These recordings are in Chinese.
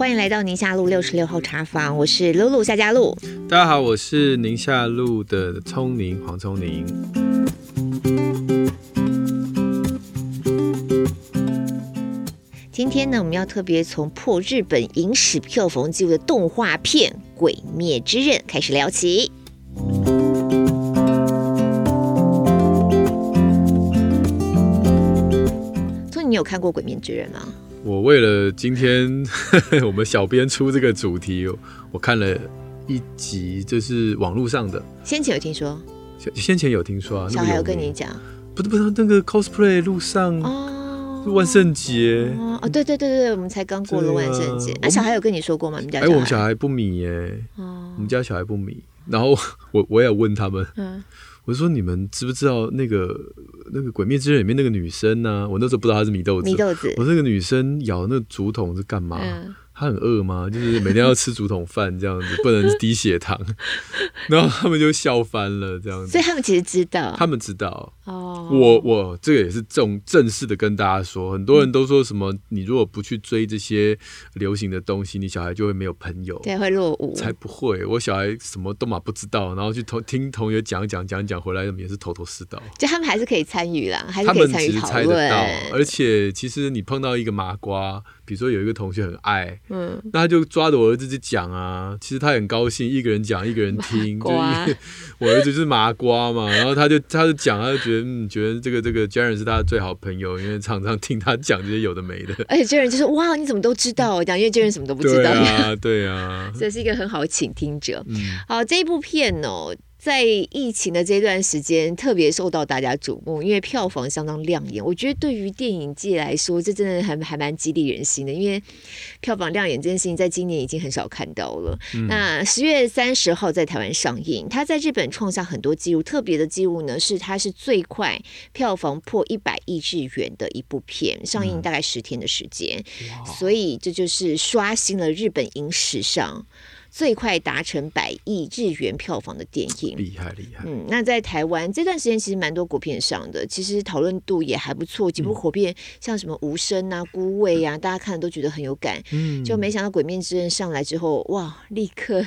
欢迎来到宁夏路六十六号茶房，我是露露夏家露。大家好，我是宁夏路的聪宁黄聪宁。今天呢，我们要特别从破日本影史票房纪录的动画片《鬼灭之刃》开始聊起。你有看过《鬼灭之刃》吗？我为了今天 我们小编出这个主题，我看了一集，就是网络上的。先前有听说，先前有听说啊，小孩有跟你讲？不是不是，那个 cosplay 路上哦。万圣节哦，对对对对，我们才刚过了万圣节。那、啊啊、小孩有跟你说过吗？我们家哎，我们小孩不迷耶。哦，我们家小孩不迷。然后我我也问他们，嗯，我说你们知不知道那个那个《鬼灭之刃》里面那个女生呢、啊？我那时候不知道她是米豆子。祢豆子，我说那个女生咬那个竹筒是干嘛？嗯他很饿吗？就是每天要吃竹筒饭这样子，不能低血糖。然后他们就笑翻了这样子。所以他们其实知道。他们知道。哦。我我这个也是正正式的跟大家说，很多人都说什么，你如果不去追这些流行的东西，你小孩就会没有朋友。对，会落伍。才不会！我小孩什么都嘛不知道，然后去同听同学讲讲讲讲回来，也是头头是道。就他们还是可以参与啦，还是可以参与讨论。而且其实你碰到一个麻瓜。比如说有一个同学很爱，嗯，那他就抓着我儿子去讲啊，其实他很高兴，一个人讲一个人听，就 我儿子就是麻瓜嘛，然后他就他就讲，他就觉得嗯，觉得这个这个 Jaren 是他的最好朋友，因为常常听他讲这些有的没的，而且 Jaren 就是哇，你怎么都知道？讲因为 Jaren 什么都不知道，对啊，对啊，这是一个很好的倾听者。嗯，好，这一部片哦。在疫情的这段时间，特别受到大家瞩目，因为票房相当亮眼。我觉得对于电影界来说，这真的还还蛮激励人心的，因为票房亮眼这件事情，在今年已经很少看到了。嗯、那十月三十号在台湾上映，它在日本创下很多记录，特别的记录呢是它是最快票房破一百亿日元的一部片，上映大概十天的时间，嗯、所以这就是刷新了日本影史上。最快达成百亿日元票房的电影，厉害厉害。嗯，那在台湾这段时间其实蛮多国片上的，其实讨论度也还不错。几部国片像什么《无声》啊、《孤味》啊，大家看了都觉得很有感。嗯，就没想到《鬼面之刃》上来之后，哇，立刻。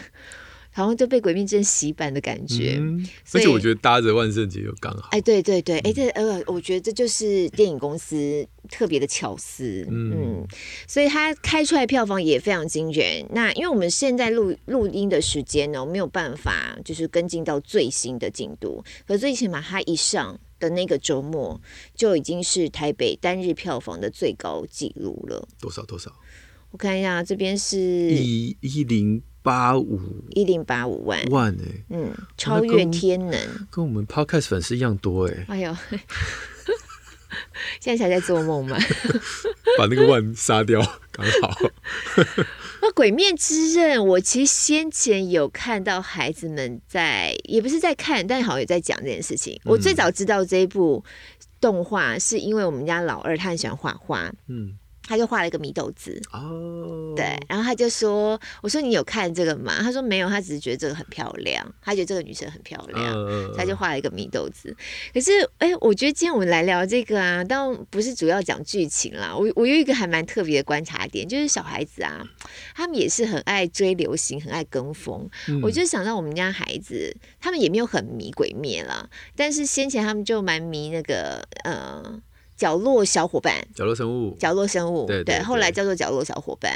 好像就被鬼灭之刃洗版的感觉，嗯、而且我觉得搭着万圣节又刚好。哎，对对对，哎，这呃，我觉得这就是电影公司特别的巧思，嗯，嗯，所以它开出来票房也非常惊人。那因为我们现在录录音的时间呢，没有办法就是跟进到最新的进度，可最起码它一上的那个周末就已经是台北单日票房的最高纪录了。多少多少？我看一下，这边是一一零。八五一零八五万万哎、欸，嗯，超越天能，跟，跟我们 Podcast 粉丝一样多哎、欸，哎呦，现在才在做梦吗？把那个万杀掉刚好。那《鬼面之刃》，我其实先前有看到孩子们在，也不是在看，但好像也在讲这件事情。我最早知道这一部动画，是因为我们家老二他很喜欢画画，嗯。他就画了一个米豆子哦，对，然后他就说：“我说你有看这个吗？”他说：“没有，他只是觉得这个很漂亮，他觉得这个女生很漂亮，哦、他就画了一个米豆子。”可是，哎，我觉得今天我们来聊这个啊，但不是主要讲剧情啦。我我有一个还蛮特别的观察点，就是小孩子啊，他们也是很爱追流行，很爱跟风。嗯、我就想到我们家孩子，他们也没有很迷鬼灭啦，但是先前他们就蛮迷那个，呃。角落小伙伴，角落生物，角落生物，对，后来叫做角落小伙伴。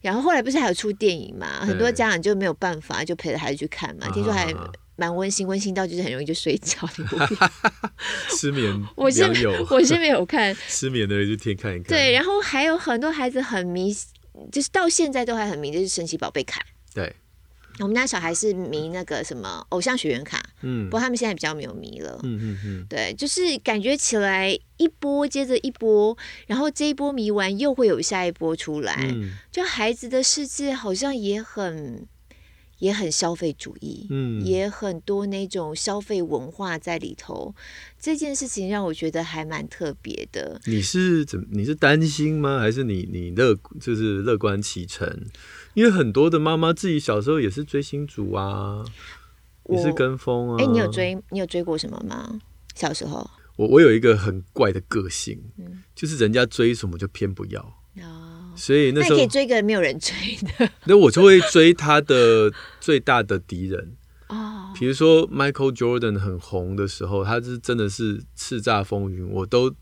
然后后来不是还有出电影嘛？很多家长就没有办法，就陪着孩子去看嘛。啊、听说还蛮温馨，温馨到就是很容易就睡着。失眠，我是我是没有看，失眠的人就天看一看。对，然后还有很多孩子很迷，就是到现在都还很迷，就是神奇宝贝卡。对。我们家小孩是迷那个什么偶像学员卡，嗯，不过他们现在比较没有迷了，嗯嗯嗯，对，就是感觉起来一波接着一波，然后这一波迷完又会有下一波出来，嗯，就孩子的世界好像也很也很消费主义，嗯，也很多那种消费文化在里头，这件事情让我觉得还蛮特别的。你是怎？你是担心吗？还是你你乐就是乐观其成？因为很多的妈妈自己小时候也是追星族啊，我也是跟风啊。哎、欸，你有追你有追过什么吗？小时候，我我有一个很怪的个性，嗯、就是人家追什么就偏不要。哦，所以那时候那可以追个没有人追的，那我就会追他的最大的敌人哦。比如说 Michael Jordan 很红的时候，他是真的是叱咤风云，我都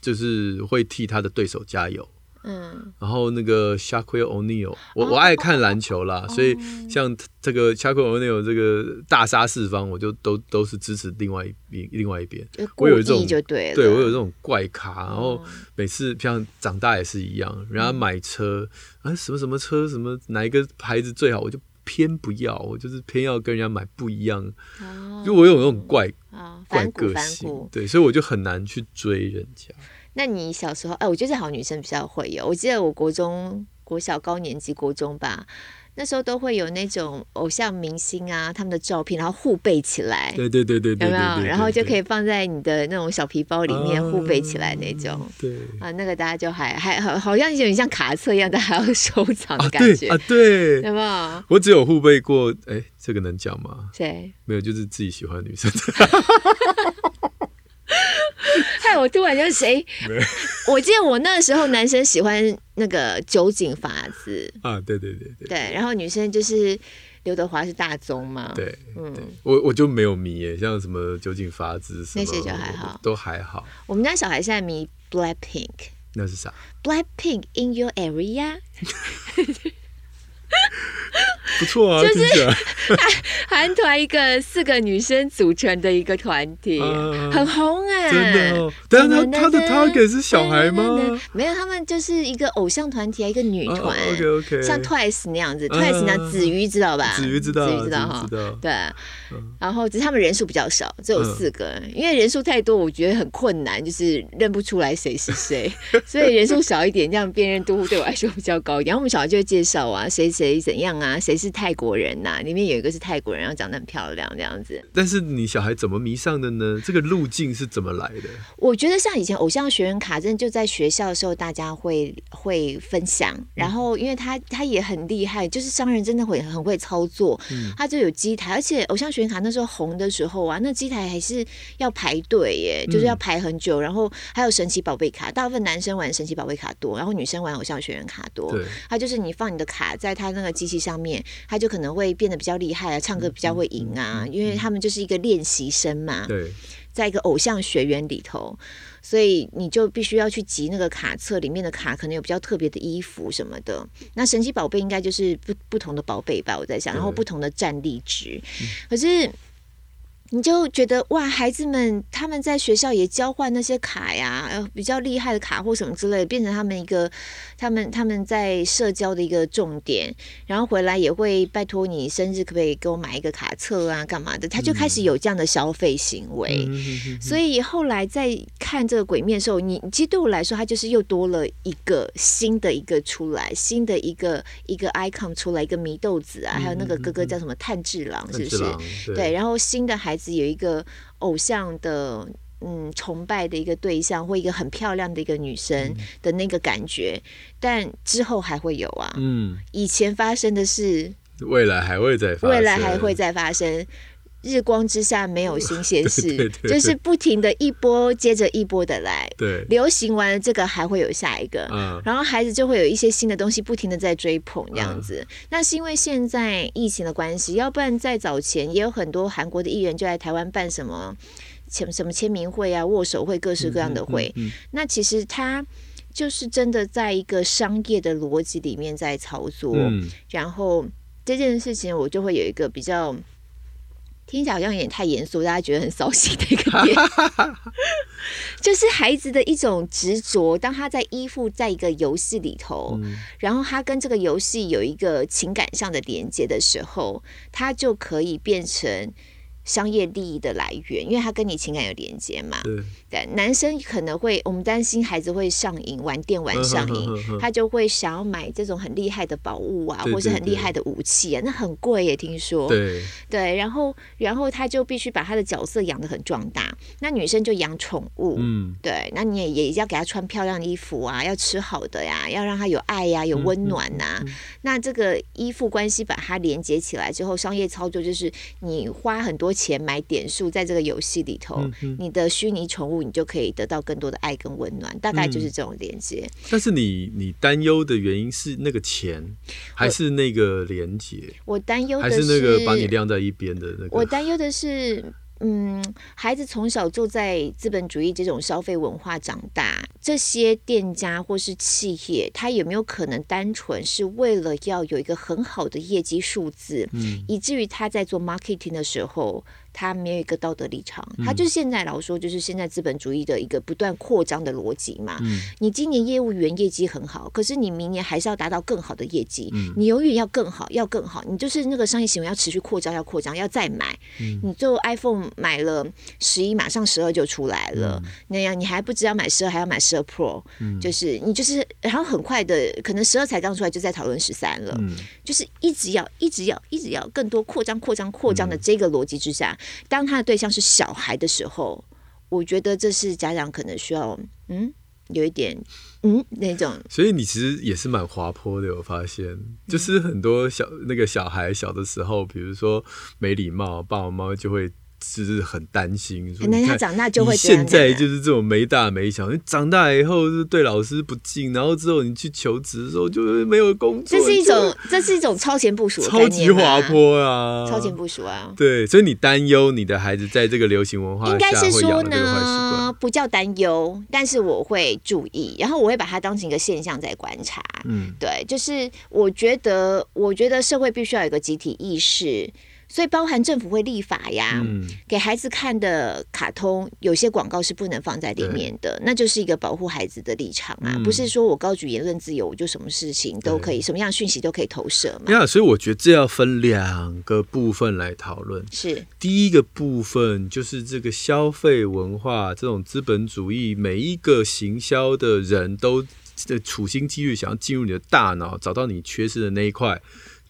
就是会替他的对手加油。嗯，然后那个 Shaquille O'Neal，我我爱看篮球啦，哦、所以像这个 Shaquille O'Neal 这个大杀四方，我就都都是支持另外一边另外一边。我有一种对，对我有这种怪咖，然后每次像长大也是一样，人家买车啊什么什么车什么哪一个牌子最好，我就偏不要，我就是偏要跟人家买不一样，哦、就我有那种怪、哦、怪个性，对，所以我就很难去追人家。那你小时候，哎，我觉得好女生比较会有。我记得我国中、国小高年级、国中吧，那时候都会有那种偶像明星啊，他们的照片，然后互背起来。对对对对对，有没有？然后就可以放在你的那种小皮包里面互背起来那种。对啊，那个大家就还还好，好像有点像卡册一样，但还要 收藏的感觉啊。对，有没有？我只有互背过，哎，这个能讲吗？谁？没有，就是自己喜欢的女生。害我突然就谁？我记得我那时候男生喜欢那个酒井法子啊，对对对对，对，然后女生就是刘德华是大宗嘛，对，嗯，我我就没有迷耶，像什么酒井法子那些就还好，都还好。我们家小孩现在迷 Blackpink，那是啥？Blackpink in your area。不错啊，就是韩团一个四个女生组成的一个团体，很红哎，真的哦。但是他的 target 是小孩吗？没有，他们就是一个偶像团体，一个女团，OK OK，像 Twice 那样子，Twice 那子瑜知道吧？子瑜知道，子瑜知道哈，对。然后只是他们人数比较少，只有四个，因为人数太多，我觉得很困难，就是认不出来谁是谁，所以人数少一点，这样辨认度对我来说比较高一点。然后我们小孩就会介绍啊，谁谁怎样啊，谁是泰国人呐？里面有一个是泰国人，然后长得很漂亮这样子。但是你小孩怎么迷上的呢？这个路径是怎么来的？我觉得像以前偶像学员卡，真的就在学校的时候，大家会会分享。然后因为他他也很厉害，就是商人真的会很会操作，他就有机台，而且偶像学员卡那时候红的时候啊，那机台还是要排队耶，就是要排很久。然后还有神奇宝贝卡，大部分男生玩神奇宝贝卡多，然后女生玩偶像学员卡多。对，他就是你放你的卡在他那个机器上面，他就可能会变得比较厉害啊，唱歌比较会赢啊，因为他们就是一个练习生嘛。对，在一个偶像学员里头，所以你就必须要去集那个卡册里面的卡，可能有比较特别的衣服什么的。那神奇宝贝应该就是不不同的宝贝吧，我在想，然后不同的战力值，可是。你就觉得哇，孩子们他们在学校也交换那些卡呀，呃，比较厉害的卡或什么之类的，变成他们一个他们他们在社交的一个重点。然后回来也会拜托你生日可不可以给我买一个卡册啊，干嘛的？他就开始有这样的消费行为。嗯、所以后来在看这个鬼面的时候，你其实对我来说，他就是又多了一个新的一个出来，新的一个一个 icon 出来，一个祢豆子啊，还有那个哥哥叫什么炭治郎，是不是？对，然后新的孩。有一个偶像的嗯崇拜的一个对象，或一个很漂亮的一个女生的那个感觉，嗯、但之后还会有啊。嗯，以前发生的事，未来还会再发生，未来还会再发生。日光之下没有新鲜事，就是不停的一波接着一波的来。对，流行完了这个还会有下一个，嗯，然后孩子就会有一些新的东西不停的在追捧这样子。嗯、那是因为现在疫情的关系，要不然在早前也有很多韩国的艺人就在台湾办什么签什么签名会啊、握手会，各式各样的会。那其实他就是真的在一个商业的逻辑里面在操作，嗯、然后这件事情我就会有一个比较。听起来好像有点太严肃，大家觉得很扫兴的一个 点，就是孩子的一种执着。当他在依附在一个游戏里头，嗯、然后他跟这个游戏有一个情感上的连接的时候，他就可以变成。商业利益的来源，因为他跟你情感有连接嘛。对，对，男生可能会，我们担心孩子会上瘾，玩电玩上瘾，他就会想要买这种很厉害的宝物啊，或是很厉害的武器啊，那很贵也，听说。对，对，然后，然后他就必须把他的角色养得很壮大。那女生就养宠物，嗯，对，那你也也要给他穿漂亮的衣服啊，要吃好的呀，要让他有爱呀，有温暖呐、啊。嗯嗯嗯、那这个依附关系把它连接起来之后，商业操作就是你花很多。钱买点数，在这个游戏里头，你的虚拟宠物你就可以得到更多的爱跟温暖，大概就是这种连接。嗯、但是你你担忧的原因是那个钱，还是那个连接？我担忧的是那个把你晾在一边的那个。我担忧的是。嗯，孩子从小就在资本主义这种消费文化长大，这些店家或是企业，他有没有可能单纯是为了要有一个很好的业绩数字，嗯，以至于他在做 marketing 的时候。他没有一个道德立场，他就是现在老说，就是现在资本主义的一个不断扩张的逻辑嘛。嗯、你今年业务员业绩很好，可是你明年还是要达到更好的业绩，嗯、你永远要更好，要更好。你就是那个商业行为要持续扩张，要扩张，要再买。嗯、你最后 iPhone 买了十一，马上十二就出来了，嗯、那样你还不知道买十二，还要买十二 Pro，嗯、就是你就是，然后很快的，可能十二才刚出来就在讨论十三了，嗯、就是一直要，一直要，一直要更多扩张、扩张、扩张的这个逻辑之下。当他的对象是小孩的时候，我觉得这是家长可能需要嗯有一点嗯那种。所以你其实也是蛮滑坡的，我发现，就是很多小那个小孩小的时候，比如说没礼貌，爸爸妈妈就会。是很担心，可能他长大就会。现在就是这种没大没小，你长大以后是对老师不敬，然后之后你去求职的时候就没有工作。这是一种，这是一种超前部署，超级滑坡啊！超前部署啊！对，所以你担忧你的孩子在这个流行文化。应该是说呢，不叫担忧，但是我会注意，然后我会把它当成一个现象在观察。嗯，对，就是我觉得，我觉得社会必须要有一个集体意识。所以包含政府会立法呀，嗯、给孩子看的卡通有些广告是不能放在里面的，那就是一个保护孩子的立场啊，嗯、不是说我高举言论自由，我就什么事情都可以，什么样讯息都可以投射嘛。呀，所以我觉得这要分两个部分来讨论。是第一个部分就是这个消费文化，这种资本主义，每一个行销的人都处心积虑想要进入你的大脑，找到你缺失的那一块。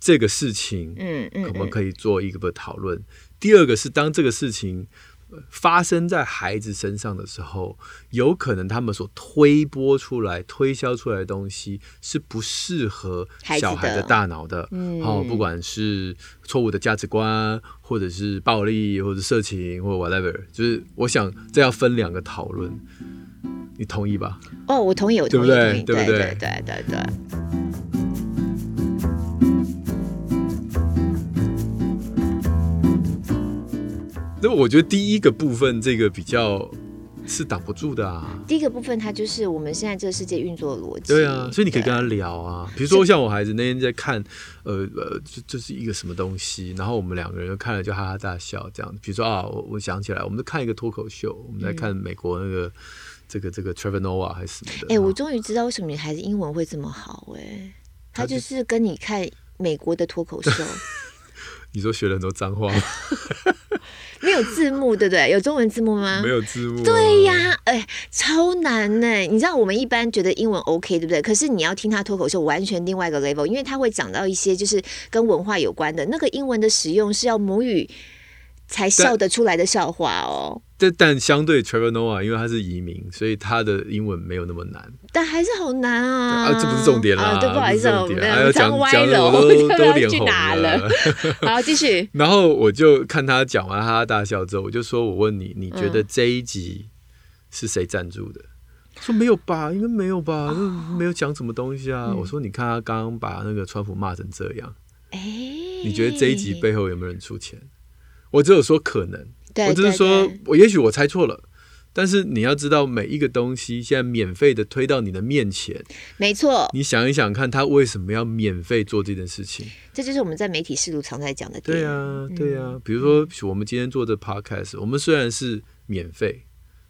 这个事情，嗯嗯，我们可以做一个讨论？第二个是，当这个事情发生在孩子身上的时候，有可能他们所推波出来、推销出来的东西是不适合小孩的大脑的。嗯，好，不管是错误的价值观，或者是暴力，或者色情，或者 whatever，就是我想这要分两个讨论。你同意吧？哦，我同意，我同意，对不对？对不对？对对对对。那我觉得第一个部分，这个比较是挡不住的啊。第一个部分，它就是我们现在这个世界运作的逻辑。对啊，所以你可以跟他聊啊。比如说像我孩子那天在看，呃呃，这这是一个什么东西，然后我们两个人就看了就哈哈大笑这样。比如说啊，我我想起来，我们在看一个脱口秀，我们在看美国那个这个这个 Trevor Noah 还是什么的。哎，我终于知道为什么你孩子英文会这么好哎，他就是跟你看美国的脱口秀。你说学了很多脏话吗？没有字幕，对不对？有中文字幕吗？没有字幕。对呀，哎，超难呢。你知道我们一般觉得英文 OK，对不对？可是你要听他脱口秀，完全另外一个 level，因为他会讲到一些就是跟文化有关的。那个英文的使用是要母语才笑得出来的笑话哦。但但相对 Trevor Noah，因为他是移民，所以他的英文没有那么难。但还是好难啊！啊，这不是重点啦。啊，对，不好意思，我们讲讲歪了，我都 都脸红了。好，继续。然后我就看他讲完哈哈大笑之后，我就说：“我问你，你觉得这一集是谁赞助的？”他说：“没有吧，应该没有吧，没有讲什么东西啊。”我说：“你看他刚刚把那个川普骂成这样，哎，你觉得这一集背后有没有人出钱？”我只有说可能。我只是说，我也许我猜错了，但是你要知道，每一个东西现在免费的推到你的面前，没错。你想一想看，他为什么要免费做这件事情？这就是我们在媒体试图常在讲的。对啊，对啊。比如说，我们今天做的 podcast，我们虽然是免费，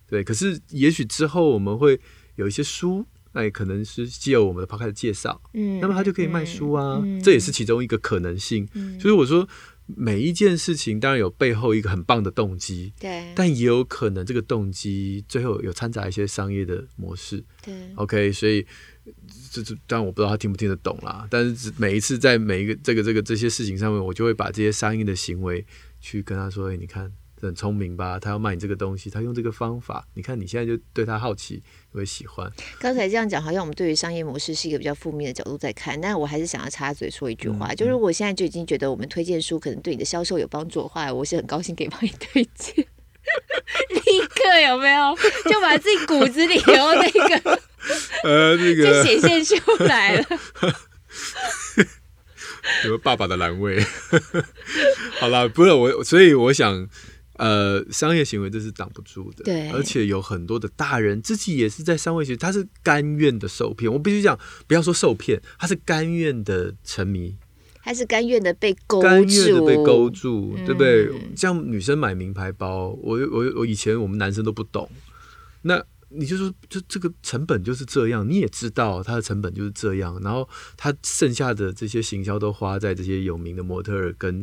对，可是也许之后我们会有一些书，那也，可能是借由我们的 podcast 介绍，嗯，那么他就可以卖书啊，这也是其中一个可能性。所以我说。每一件事情当然有背后一个很棒的动机，对，但也有可能这个动机最后有掺杂一些商业的模式，对，OK，所以这这当然我不知道他听不听得懂啦，但是每一次在每一个这个这个这些事情上面，我就会把这些商业的行为去跟他说，哎，你看很聪明吧？他要卖你这个东西，他用这个方法，你看你现在就对他好奇，会喜欢。刚才这样讲，好像我们对于商业模式是一个比较负面的角度在看，但我还是想要插嘴说一句话，嗯、就是我现在就已经觉得我们推荐书可能对你的销售有帮助的话，我是很高兴可以帮你推荐。立刻有没有就把自己骨子里有那个 呃那个 就显现出来了。有爸爸的栏位，好了，不是我，所以我想，呃，商业行为这是挡不住的，对，而且有很多的大人自己也是在商业行为，他是甘愿的受骗。我必须讲，不要说受骗，他是甘愿的沉迷，他是甘愿的被勾住，甘愿的被勾住，对不对？嗯、像女生买名牌包，我我我以前我们男生都不懂，那。你就说，就这个成本就是这样，你也知道它的成本就是这样，然后他剩下的这些行销都花在这些有名的模特儿跟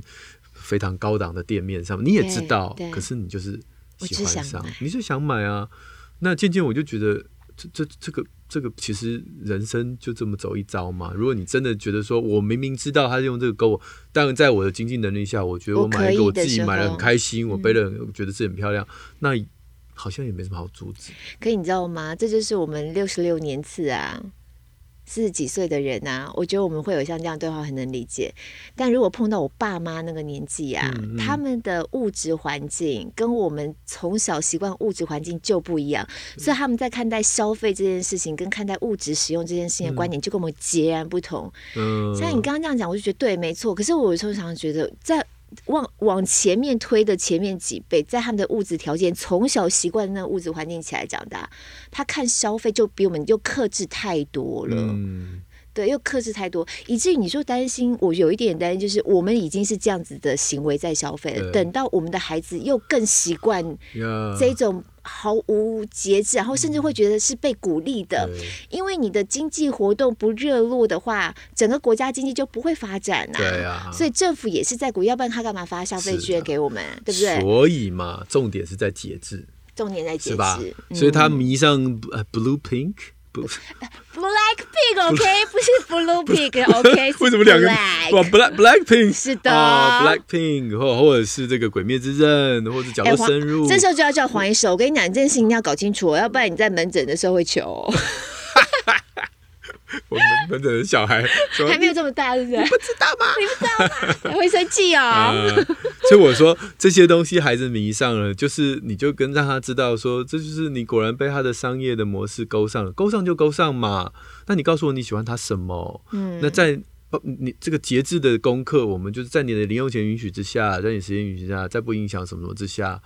非常高档的店面上，你也知道，可是你就是喜欢上，你就想买啊。那渐渐我就觉得，这这这个这个其实人生就这么走一遭嘛。如果你真的觉得说我明明知道他是用这个勾我，当然在我的经济能力下，我觉得我买一个我自己买的很开心，我背的我觉得自己很漂亮，那。好像也没什么好阻止。可你知道吗？这就是我们六十六年次啊，四十几岁的人啊，我觉得我们会有像这样对话很能理解。但如果碰到我爸妈那个年纪啊，嗯嗯、他们的物质环境跟我们从小习惯物质环境就不一样，嗯、所以他们在看待消费这件事情，跟看待物质使用这件事情的观点就跟我们截然不同。嗯，像你刚刚这样讲，我就觉得对，没错。可是我有时候常常觉得在。往往前面推的前面几辈，在他们的物质条件从小习惯的那个物质环境起来长大，他看消费就比我们又克制太多了。嗯，对，又克制太多，以至于你说担心，我有一点担心，就是我们已经是这样子的行为在消费了，等到我们的孩子又更习惯这种。毫无节制，然后甚至会觉得是被鼓励的，嗯、因为你的经济活动不热络的话，整个国家经济就不会发展呐、啊。对啊，所以政府也是在鼓励，要不然他干嘛发消费券给我们，对不对？所以嘛，重点是在节制，重点在节制，是吧？所以他迷上 Blue Pink。Black Pink，OK，不是 Blue Pink，OK，为什么两个哇，Black Black Pink 是的，Black Pink 或或者是这个鬼灭之刃，或者角落深入，这时候就要叫黄医师。我跟你讲，这件事情你要搞清楚，要不然你在门诊的时候会糗。我们门诊的小孩还没有这么大，是不是？你不知道吗？你不知道吗？会生气哦。所以我说这些东西孩子迷上了，就是你就跟让他知道说，这就是你果然被他的商业的模式勾上了，勾上就勾上嘛。那你告诉我你喜欢他什么？嗯，那在你这个节制的功课，我们就是在你的零用钱允许之下，在你时间允许之下，在不影响什么什么之下。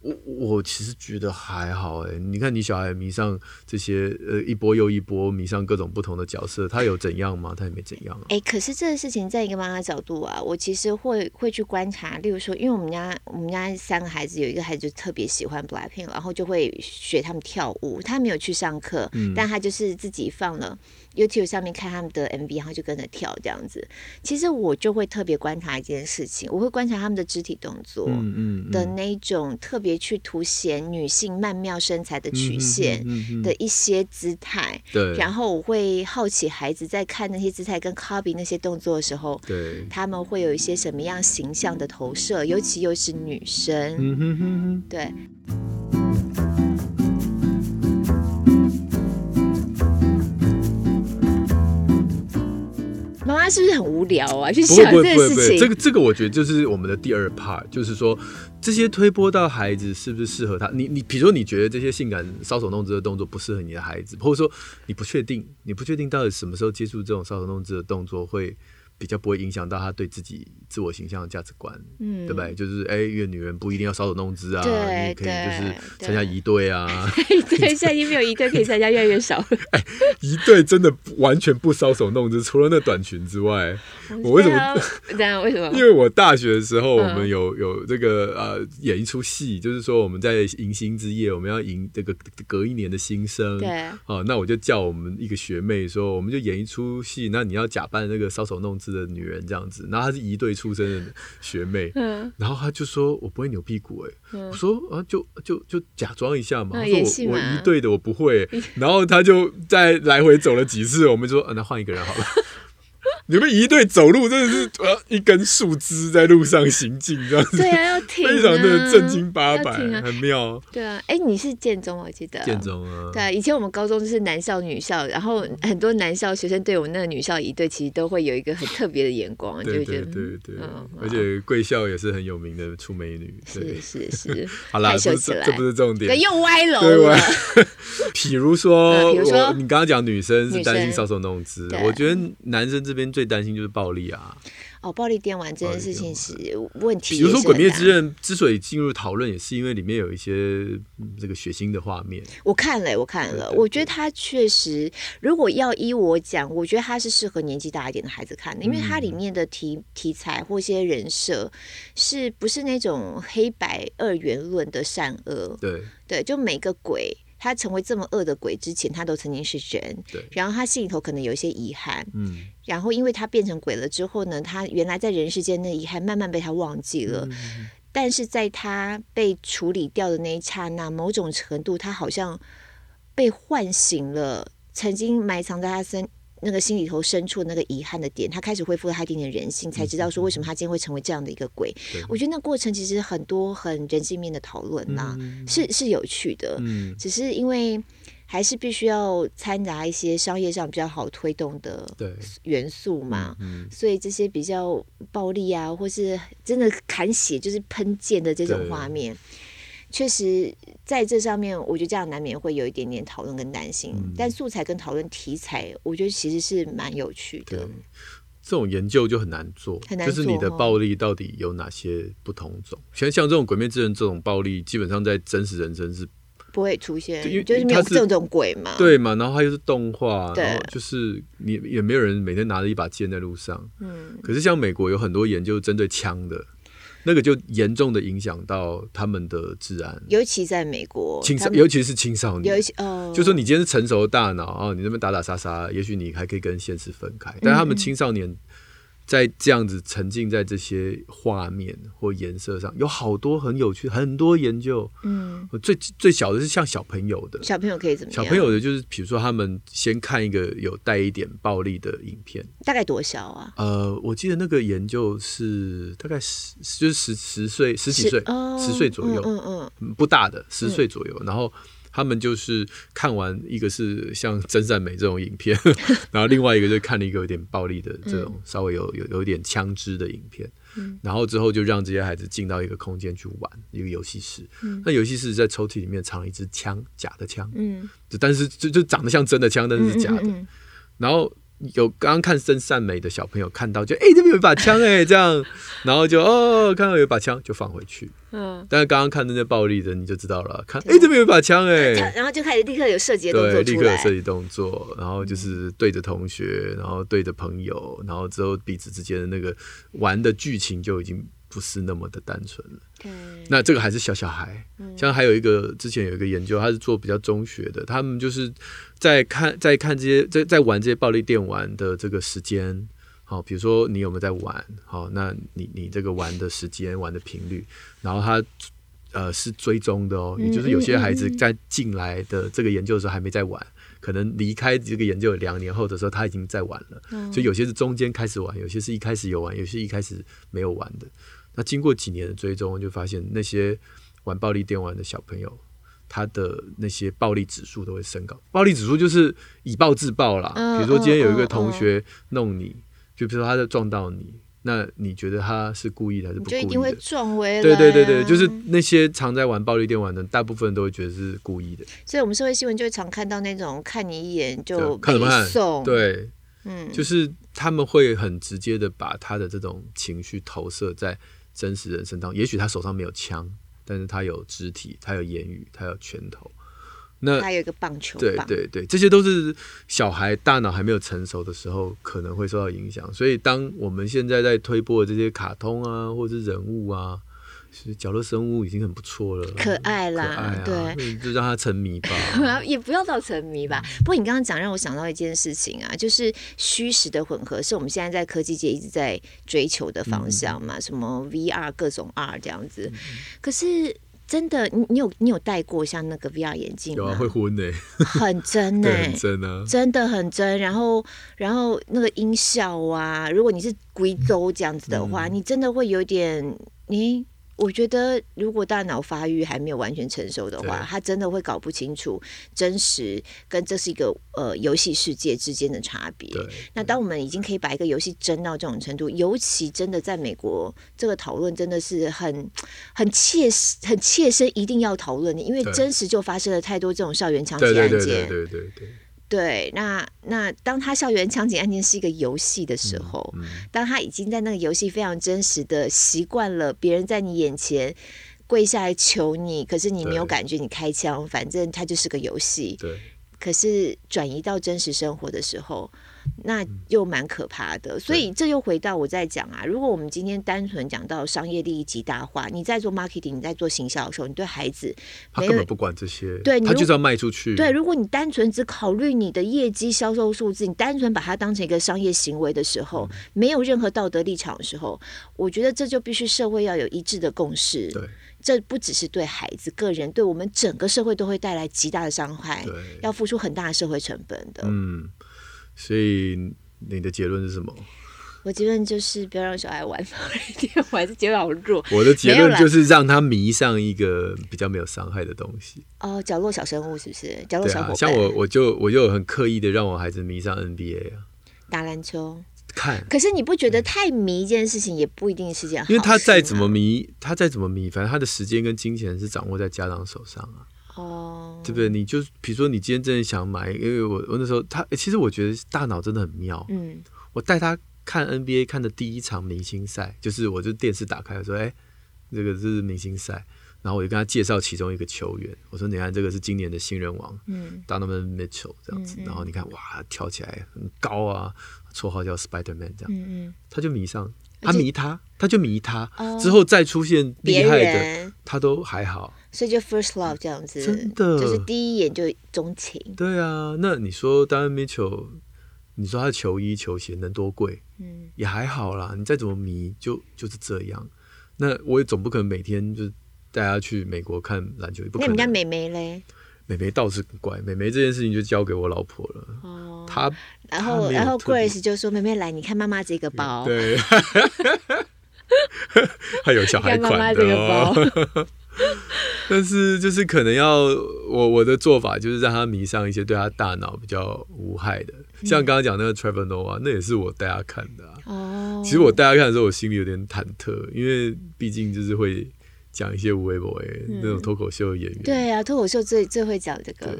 我我其实觉得还好哎，你看你小孩迷上这些呃一波又一波，迷上各种不同的角色，他有怎样吗？他也没怎样啊。哎，可是这个事情在一个妈妈角度啊，我其实会会去观察，例如说，因为我们家我们家三个孩子有一个孩子就特别喜欢 BLACKPINK，然后就会学他们跳舞，他没有去上课，嗯，但他就是自己放了。YouTube 上面看他们的 MV，然后就跟着跳这样子。其实我就会特别观察一件事情，我会观察他们的肢体动作的那种特别去凸显女性曼妙身材的曲线的一些姿态。对。然后我会好奇孩子在看那些姿态跟 copy 那些动作的时候，对，他们会有一些什么样形象的投射，尤其又是女生。嗯哼哼哼。对。妈妈是不是很无聊啊？去想这个事情。这个这个，我觉得就是我们的第二 part，就是说这些推波到孩子是不是适合他？你你，比如说你觉得这些性感搔首弄姿的动作不适合你的孩子，或者说你不确定，你不确定到底什么时候接触这种搔首弄姿的动作会。比较不会影响到他对自己自我形象的价值观，嗯，对不对？就是哎，一个女人不一定要搔首弄姿啊，对你可以就是参加一队啊，对，现在已经没有一队可以参加，越来越少了。哎，仪队真的完全不搔首弄姿，除了那短裙之外，我为什么？这样为什么？因为我大学的时候，我们有有这个呃演一出戏，就是说我们在迎新之夜，我们要迎这个隔一年的新生，对，哦，那我就叫我们一个学妹说，我们就演一出戏，那你要假扮那个搔首弄姿的女人这样子，然后她是一队出身的学妹，嗯、然后她就说：“我不会扭屁股。”哎，我说：“啊，就就就假装一下嘛。嗯”她说我：“我我仪队的我不会。”然后她就再来回走了几次，我们就说：“啊，那换一个人好了。” 你们一队走路真的是呃一根树枝在路上行进这样子，对啊，要停、啊，非常的正经八百，啊、很妙。对啊，哎，你是建中，我记得。建中啊。对啊，以前我们高中就是男校女校，然后很多男校学生对我们那个女校一队，其实都会有一个很特别的眼光，对对对对，嗯、而且贵校也是很有名的出美女，是是是。好啦，这这不是重点，又歪楼了。比如说，比如说？你刚刚讲女生是担心搔首弄姿，我觉得男生这边最担心就是暴力啊。哦，暴力电玩这件事情是问题。比如说《鬼灭之刃》之所以进入讨论，也是因为里面有一些这个血腥的画面。我看了，我看了，对对对，我觉得它确实，如果要依我讲，我觉得它是适合年纪大一点的孩子看的，因为它里面的题题材或一些人设，是不是那种黑白二元论的善恶？对对，就每个鬼。他成为这么恶的鬼之前，他都曾经是人。对。然后他心里头可能有一些遗憾。嗯。然后因为他变成鬼了之后呢，他原来在人世间的遗憾慢慢被他忘记了。嗯。但是在他被处理掉的那一刹那，某种程度，他好像被唤醒了，曾经埋藏在他身。那个心里头深处那个遗憾的点，他开始恢复了他一点点人性，才知道说为什么他今天会成为这样的一个鬼。嗯、我觉得那过程其实很多很人性面的讨论呐，嗯、是是有趣的。嗯，只是因为还是必须要掺杂一些商业上比较好推动的元素嘛，所以这些比较暴力啊，或是真的砍血就是喷溅的这种画面。确实，在这上面，我觉得这样难免会有一点点讨论跟担心。嗯、但素材跟讨论题材，我觉得其实是蛮有趣的。这种研究就很难做，很难做，就是你的暴力到底有哪些不同种？像像这种《鬼灭之刃》这种暴力，基本上在真实人生是不会出现，因为就是没有这种鬼嘛。对嘛？然后它又是动画，然后就是你也没有人每天拿着一把剑在路上。嗯。可是像美国有很多研究针对枪的。那个就严重的影响到他们的治安，尤其在美国，青少，尤其是青少年，尤其呃，就说你今天是成熟的大脑啊，你那边打打杀杀，也许你还可以跟现实分开，但他们青少年。在这样子沉浸在这些画面或颜色上，有好多很有趣，很多研究。嗯，最最小的是像小朋友的，小朋友可以怎么样？小朋友的就是，比如说他们先看一个有带一点暴力的影片，大概多小啊？呃，我记得那个研究是大概十，就是十十岁十几岁，十岁左右，嗯嗯，嗯，不大的十岁左右，嗯、然后。他们就是看完一个是像真善美这种影片，然后另外一个就看了一个有点暴力的这种稍微有有有点枪支的影片，然后之后就让这些孩子进到一个空间去玩一个游戏室，那游戏室在抽屉里面藏了一支枪，假的枪，嗯，但是就就长得像真的枪，但是是假的，然后。有刚刚看真善美的小朋友看到就哎、欸、这边有一把枪哎、欸、这样，然后就哦看到有一把枪就放回去，嗯，但是刚刚看那些暴力的你就知道了，看哎、欸、这边有一把枪哎、欸，然后就开始立刻有射击动作，对，立刻有射击动作，然后就是对着同学，然后对着朋友，然后之后彼此之间的那个玩的剧情就已经。不是那么的单纯了。对，那这个还是小小孩。嗯，像还有一个之前有一个研究，他是做比较中学的，他们就是在看在看这些在在玩这些暴力电玩的这个时间，好，比如说你有没有在玩？好，那你你这个玩的时间、玩的频率，然后他呃是追踪的哦，也就是有些孩子在进来的这个研究的时候还没在玩，可能离开这个研究两年后的时候他已经在玩了。嗯，所以有些是中间开始玩，有些是一开始有玩，有些一开始没有玩的。那经过几年的追踪，就发现那些玩暴力电玩的小朋友，他的那些暴力指数都会升高。暴力指数就是以暴制暴啦。嗯、比如说今天有一个同学弄你，嗯、就比如说他在撞到你，那你觉得他是故意的还是不故意的？就一定会撞回来、啊。对对对对，就是那些常在玩暴力电玩的，大部分都会觉得是故意的。所以我们社会新闻就会常看到那种看你一眼就看什么看？对，嗯，就是他们会很直接的把他的这种情绪投射在。真实人生当中，也许他手上没有枪，但是他有肢体，他有言语，他有拳头。那他有一个棒球棒。对对对，这些都是小孩大脑还没有成熟的时候可能会受到影响。所以，当我们现在在推播的这些卡通啊，或者是人物啊。其实角落生物已经很不错了，可爱啦，对，就让他沉迷吧，也不要到沉迷吧。不过你刚刚讲让我想到一件事情啊，就是虚实的混合，是我们现在在科技界一直在追求的方向嘛，嗯、什么 VR 各种 R 这样子。嗯、可是真的，你你有你有戴过像那个 VR 眼镜吗？有啊，会昏呢、欸，很真呢、欸，很真啊，真的很真。然后然后那个音效啊，如果你是贵州这样子的话，嗯、你真的会有点你。我觉得，如果大脑发育还没有完全成熟的话，他真的会搞不清楚真实跟这是一个呃游戏世界之间的差别。那当我们已经可以把一个游戏真到这种程度，尤其真的在美国，这个讨论真的是很很切很切身，一定要讨论的，因为真实就发生了太多这种校园枪击案件。对对对对对对。对，那那当他校园枪击案件是一个游戏的时候，嗯嗯、当他已经在那个游戏非常真实的习惯了，别人在你眼前跪下来求你，可是你没有感觉你开枪，反正它就是个游戏。对。可是转移到真实生活的时候。那又蛮可怕的，所以这又回到我在讲啊。如果我们今天单纯讲到商业利益极大化，你在做 marketing，你在做行销的时候，你对孩子他根本不管这些，对，他就是要卖出去。对，如果你单纯只考虑你的业绩销售数字，你单纯把它当成一个商业行为的时候，没有任何道德立场的时候，我觉得这就必须社会要有一致的共识。对，这不只是对孩子个人，对我们整个社会都会带来极大的伤害，要付出很大的社会成本的。嗯。所以你的结论是什么？我结论就是不要让小孩玩少一点，我还是结论好弱。我的结论就是让他迷上一个比较没有伤害的东西。哦，角落小生物是不是？角落小伙伴。啊、像我，我就我就很刻意的让我孩子迷上 NBA 啊，打篮球。看，可是你不觉得太迷一件事情也不一定是件好事？因为他再怎么迷，他再怎么迷，反正他的时间跟金钱是掌握在家长手上啊。哦，oh. 对不对？你就比如说，你今天真的想买，因为我我那时候他，其实我觉得大脑真的很妙。嗯，我带他看 NBA 看的第一场明星赛，就是我就电视打开说，哎，这个是明星赛，然后我就跟他介绍其中一个球员，我说你看这个是今年的新人王，嗯，Donovan Mitchell 这样子，嗯嗯、然后你看哇，跳起来很高啊，绰号叫 Spider Man 这样，嗯嗯，他就迷上。他迷他，他就迷他，之后再出现厉害的，他都还好。所以就 first love 这样子，真的就是第一眼就钟情。对啊，那你说 Donovan Mitchell，你说他的球衣球鞋能多贵？嗯，也还好啦。你再怎么迷，就就是这样。那我也总不可能每天就带他去美国看篮球，不可能。那你们家妹妹嘞？妹妹倒是很乖，妹妹这件事情就交给我老婆了。哦，她然后然后 Grace 就说：“妹妹来，你看妈妈这个包。”对，还有小孩款的。妈妈这个包。但是就是可能要我我的做法就是让他迷上一些对他大脑比较无害的，像刚刚讲那个 Trevor Noah，那也是我带他看的啊。哦，其实我带他看的时候，我心里有点忐忑，因为毕竟就是会。讲一些无微博哎那种脱口秀的演员，对啊，脱口秀最最会讲这个。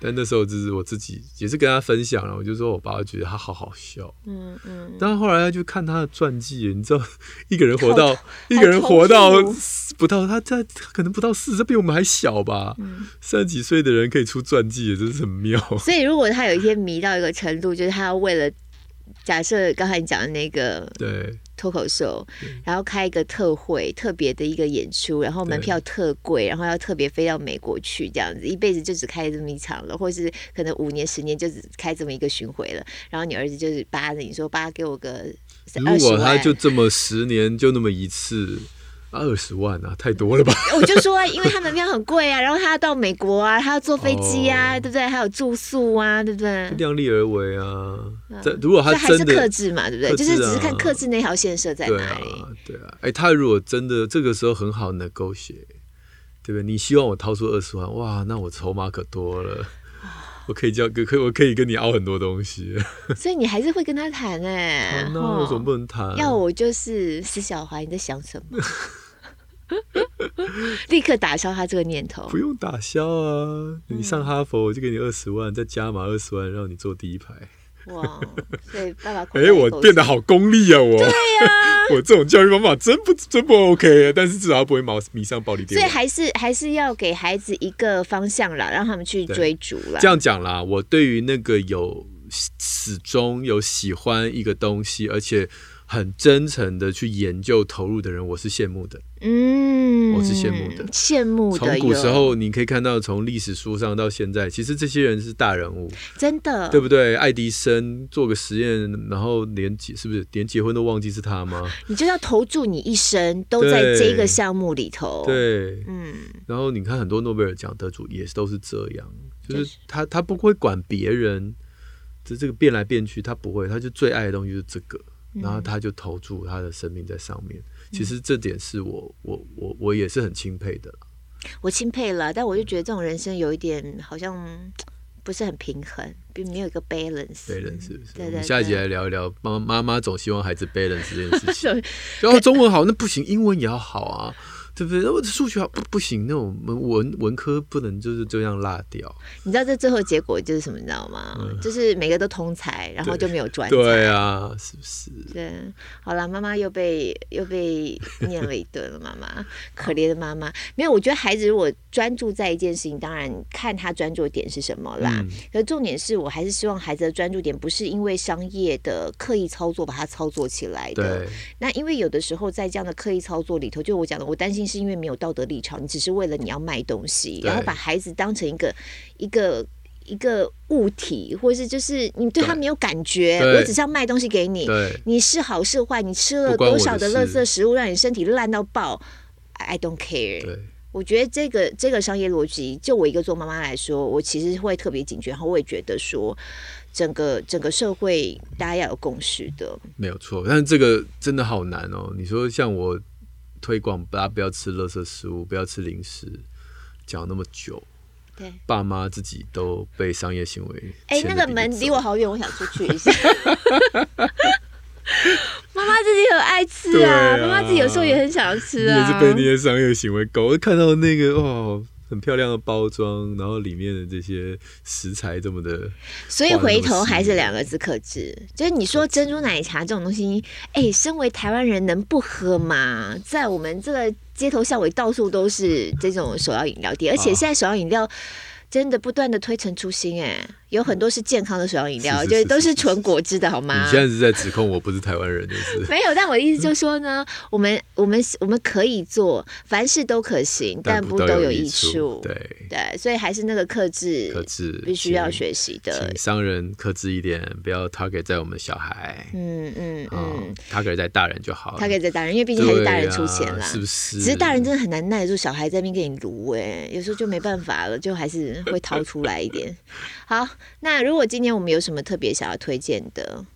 但那时候就是我自己也是跟他分享了，我就说我爸觉得他好好笑，嗯嗯。但后来他就看他的传记，你知道，一个人活到 一个人活到不到他在可能不到四十，比我们还小吧，三十几岁的人可以出传记，也真是很妙。所以如果他有一天迷到一个程度，就是他要为了。假设刚才你讲的那个对脱口秀，然后开一个特会，特别的一个演出，然后门票特贵，然后要特别飞到美国去，这样子一辈子就只开这么一场了，或是可能五年、十年就只开这么一个巡回了。然后你儿子就是扒着你说：“爸，给我个二十万。”如果他就这么十年就那么一次。二十万啊，太多了吧？我就说，因为他门票很贵啊，然后他要到美国啊，他要坐飞机啊，对不对？还有住宿啊，对不对？量力而为啊。这如果他真的克制嘛，对不对？就是只是看克制那条线设在哪里。对啊，哎，他如果真的这个时候很好 negotiate，对不对？你希望我掏出二十万，哇，那我筹码可多了，我可以交，可我可以跟你凹很多东西。所以你还是会跟他谈哎？那为什么不能谈？要我就是死小孩，你在想什么？立刻打消他这个念头。不用打消啊！你上哈佛，我就给你二十万，再加码二十万，让你坐第一排。哇！所以爸爸，哎、欸，我变得好功利啊！我，对呀、啊，我这种教育方法真不真不 OK 啊！但是至少不会迷上暴力电。所以还是还是要给孩子一个方向啦，让他们去追逐啦。这样讲啦，我对于那个有始终有喜欢一个东西，而且。很真诚的去研究投入的人，我是羡慕的。嗯，我是羡慕的，羡慕的。从古时候你可以看到，从历史书上到现在，其实这些人是大人物，真的，对不对？爱迪生做个实验，然后连结是不是连结婚都忘记是他吗？你就要投注你一生都在这个项目里头，对，嗯。然后你看很多诺贝尔奖得主也都是这样，就是他他不会管别人，这这个变来变去，他不会，他就最爱的东西就是这个。然后他就投注他的生命在上面，其实这点是我我我我也是很钦佩的。我钦佩了，但我就觉得这种人生有一点好像不是很平衡，并没有一个 balance。balance 是不是？对对对，我们下一集来聊一聊，妈妈妈总希望孩子 balance 这件事情。然后中文好，那不行，英文也要好啊。对不对？我数学不不行，那种文文科不能就是这样落掉。你知道这最后结果就是什么？你知道吗？嗯、就是每个都通才，然后就没有专才。对啊，是不是？对，好了，妈妈又被又被念了一顿了。妈妈，可怜的妈妈。没有，我觉得孩子如果专注在一件事情，当然看他专注的点是什么啦。嗯、可是重点是我还是希望孩子的专注点不是因为商业的刻意操作把它操作起来的。对那因为有的时候在这样的刻意操作里头，就我讲的，我担心。是因为没有道德立场，你只是为了你要卖东西，然后把孩子当成一个一个一个物体，或者是就是你对他没有感觉，我只是要卖东西给你，对你是好是坏，你吃了多少的垃圾食物，让你身体烂到爆，I don't care。对我觉得这个这个商业逻辑，就我一个做妈妈来说，我其实会特别警觉，然后我也觉得说，整个整个社会大家要有共识的，没有错。但是这个真的好难哦，你说像我。推广大家不要吃垃圾食物，不要吃零食，讲那么久，对，爸妈自己都被商业行为。哎、欸，那个门离我好远，我想出去一下。妈妈自己很爱吃啊，妈妈、啊、自己有时候也很想要吃啊。也是被那些商业行为搞，我看到那个哦。很漂亮的包装，然后里面的这些食材这么的，所以回头还是两个字克制。就是你说珍珠奶茶这种东西，哎、欸，身为台湾人能不喝吗？在我们这个街头巷尾到处都是这种手摇饮料店，而且现在手摇饮料真的不断的推陈出新，哎。有很多是健康的手摇饮料，就是都是纯果汁的，好吗？你现在是在指控我不是台湾人，就是 没有。但我的意思就是说呢，我们我们我们可以做，凡事都可行，但不都有益处。对对，所以还是那个克制，克制必须要学习的。商人克制一点，不要 target 在我们小孩。嗯嗯嗯，target 在大人就好了。target 在大人，因为毕竟还是大人出钱啦，是不是？其实大人真的很难耐得住小孩在那边给你撸哎，有时候就没办法了，就还是会掏出来一点。好。那如果今天我们有什么特别想要推荐的，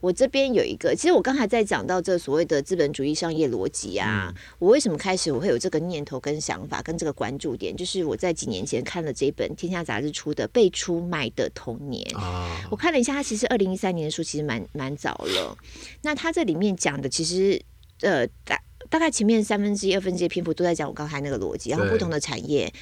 我这边有一个。其实我刚才在讲到这所谓的资本主义商业逻辑啊，嗯、我为什么开始我会有这个念头跟想法跟这个关注点，就是我在几年前看了这本《天下杂志》出的《被出卖的童年》啊，我看了一下，它其实二零一三年的书其实蛮蛮早了。那它这里面讲的其实呃大大概前面三分之一、二分之一的篇幅都在讲我刚才那个逻辑，然后不同的产业。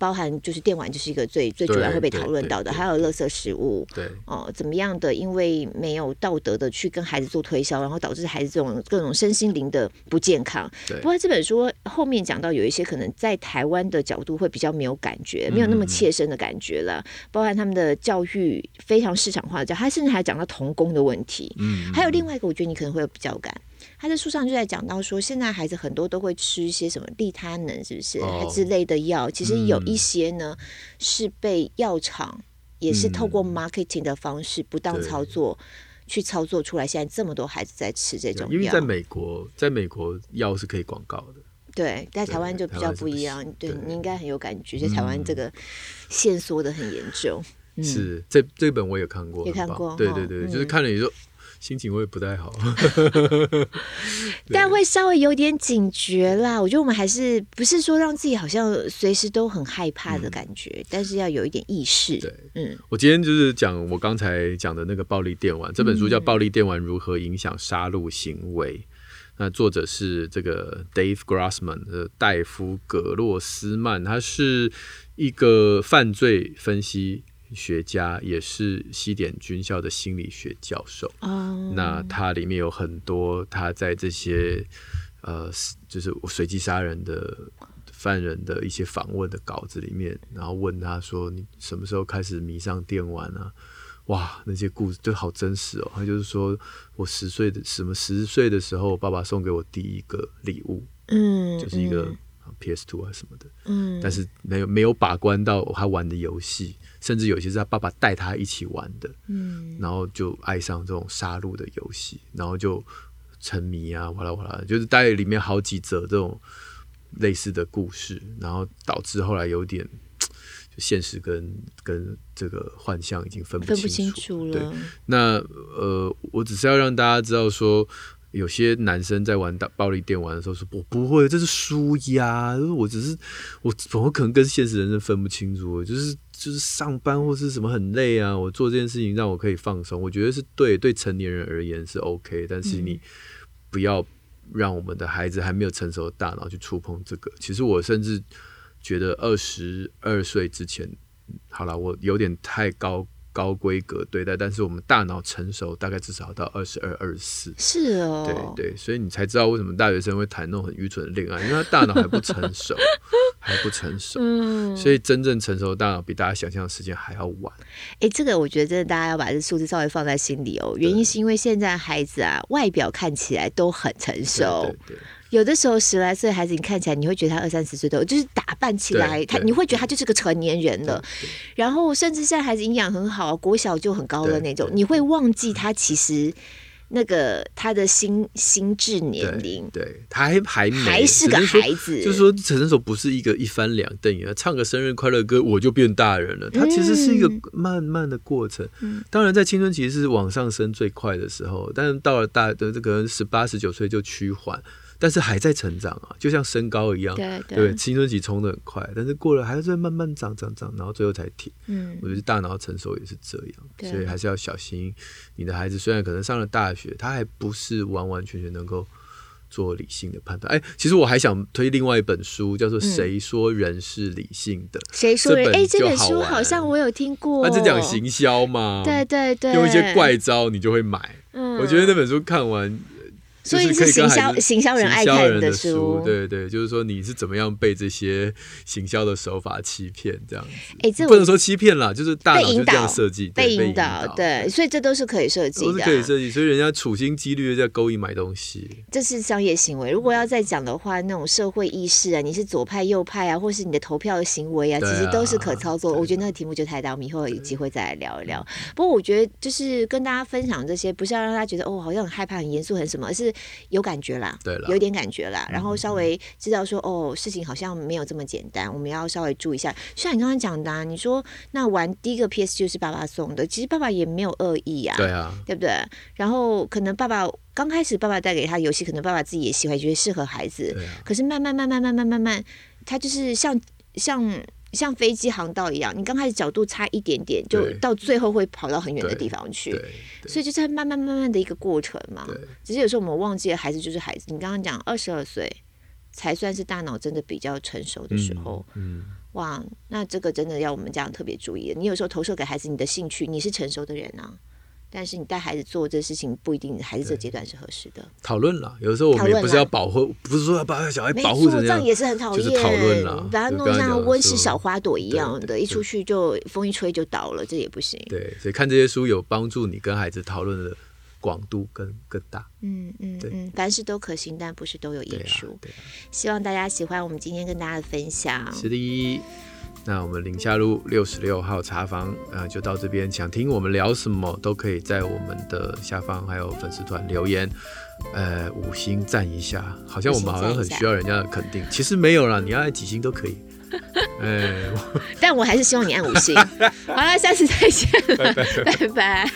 包含就是电玩，就是一个最最主要会被讨论到的，还有垃圾食物，对哦、呃，怎么样的？因为没有道德的去跟孩子做推销，然后导致孩子这种各种身心灵的不健康。不过这本书后面讲到有一些可能在台湾的角度会比较没有感觉，没有那么切身的感觉了。嗯、包含他们的教育非常市场化的教，他甚至还讲到童工的问题。嗯，还有另外一个，我觉得你可能会有比较感。他在书上就在讲到说，现在孩子很多都会吃一些什么利他能，是不是？哦、之类的药，其实有一些呢、嗯、是被药厂也是透过 marketing 的方式不当操作、嗯、去操作出来。现在这么多孩子在吃这种药，因为在美国，在美国药是可以广告的。对，在台湾就比较不一样。对，对你应该很有感觉，在台湾这个限缩的很严重。嗯、是这这本我也看过，也看过。对对对，嗯、就是看了以后。心情会不太好，但会稍微有点警觉啦。我觉得我们还是不是说让自己好像随时都很害怕的感觉，嗯、但是要有一点意识。对，嗯，我今天就是讲我刚才讲的那个暴力电玩，这本书叫《暴力电玩如何影响杀戮行为》，嗯、那作者是这个 Dave Grossman 的戴夫·格洛斯曼，他是一个犯罪分析。学家也是西点军校的心理学教授。Oh. 那他里面有很多他在这些呃，就是随机杀人的犯人的一些访问的稿子里面，然后问他说：“你什么时候开始迷上电玩啊？”哇，那些故事就好真实哦。他就是说我十岁的什么十岁的时候，爸爸送给我第一个礼物，嗯，就是一个。PS Two 啊什么的，嗯，但是没有没有把关到他玩的游戏，甚至有些是他爸爸带他一起玩的，嗯，然后就爱上这种杀戮的游戏，然后就沉迷啊，哇啦哇啦，就是大概里面好几则这种类似的故事，然后导致后来有点就现实跟跟这个幻象已经分不清楚，分不清楚了。对，那呃，我只是要让大家知道说。有些男生在玩打暴力电玩的时候说：“我不会，这是输压，就是我只是我怎么可能跟现实人生分不清楚？就是就是上班或是什么很累啊，我做这件事情让我可以放松，我觉得是对对成年人而言是 OK，但是你不要让我们的孩子还没有成熟的大脑去触碰这个。其实我甚至觉得二十二岁之前，好了，我有点太高。”高规格对待，但是我们大脑成熟大概至少到二十二、二十四。是哦，对对，所以你才知道为什么大学生会谈那种很愚蠢的恋爱，因为他大脑还不成熟，还不成熟。嗯，所以真正成熟的大脑比大家想象的时间还要晚。哎，这个我觉得真的大家要把这数字稍微放在心里哦。原因是因为现在孩子啊，外表看起来都很成熟。对对对。有的时候十来岁孩子，你看起来你会觉得他二三十岁都有，就是打扮起来，他你会觉得他就是个成年人了。然后甚至现在孩子营养很好，国小就很高的那种，你会忘记他其实那个他的心心智年龄，对，他还还还是个孩子。就是说成熟不是一个一翻两瞪眼，唱个生日快乐歌我就变大人了。他其实是一个慢慢的过程。嗯，当然在青春期是往上升最快的时候，但是到了大的这个十八十九岁就趋缓。但是还在成长啊，就像身高一样，对对，对，青春期冲的很快，但是过了还是在慢慢长长长，然后最后才停。嗯，我觉得大脑成熟也是这样，所以还是要小心。你的孩子虽然可能上了大学，他还不是完完全全能够做理性的判断。哎，其实我还想推另外一本书，叫做《谁说人是理性的》。谁说人？哎，这本书好像我有听过。它是讲行销嘛？对对对，用一些怪招你就会买。嗯，我觉得那本书看完。所以是行销行销人爱看的书，对对，就是说你是怎么样被这些行销的手法欺骗这样子？哎，这不能说欺骗啦，就是大脑就这样设计，被引导，对，所以这都是可以设计的，都是可以设计。所以人家处心积虑的在勾引买东西，这是商业行为。如果要再讲的话，那种社会意识啊，你是左派右派啊，或是你的投票的行为啊，其实都是可操作。我觉得那个题目就太大，我们以后有机会再来聊一聊。不过我觉得就是跟大家分享这些，不是要让他觉得哦，好像很害怕、很严肃、很什么，而是。有感觉啦，对了，有点感觉啦，然后稍微知道说，哦，事情好像没有这么简单，我们要稍微注意一下。像你刚刚讲的啊，你说那玩第一个 PS 就是爸爸送的，其实爸爸也没有恶意啊，对啊，对不对？然后可能爸爸刚开始爸爸带给他游戏，可能爸爸自己也喜欢，觉得适合孩子，啊，可是慢慢慢慢慢慢慢慢，他就是像像。像飞机航道一样，你刚开始角度差一点点，就到最后会跑到很远的地方去。所以就是慢慢慢慢的一个过程嘛。只是有时候我们忘记了，孩子就是孩子。你刚刚讲二十二岁才算是大脑真的比较成熟的时候。嗯，嗯哇，那这个真的要我们家长特别注意。你有时候投射给孩子你的兴趣，你是成熟的人啊。但是你带孩子做这事情不一定孩子这阶段是合适的。讨论了，有时候我们也不是要保护，不是说要把小孩保护成这样，这样也是很讨厌。就是讨论了，把它弄像温室小花朵一样的，一出去就风一吹就倒了，这也不行。对，所以看这些书有帮助你跟孩子讨论的广度更更大。嗯嗯嗯，凡事都可行，但不是都有益处。希望大家喜欢我们今天跟大家的分享。是的。那我们宁夏路六十六号茶房，呃，就到这边。想听我们聊什么，都可以在我们的下方还有粉丝团留言，呃，五星赞一下。好像我们好像很需要人家的肯定，其实没有啦，你要按几星都可以。哎，但我还是希望你按五星。好了，下次再见了，拜拜。拜拜。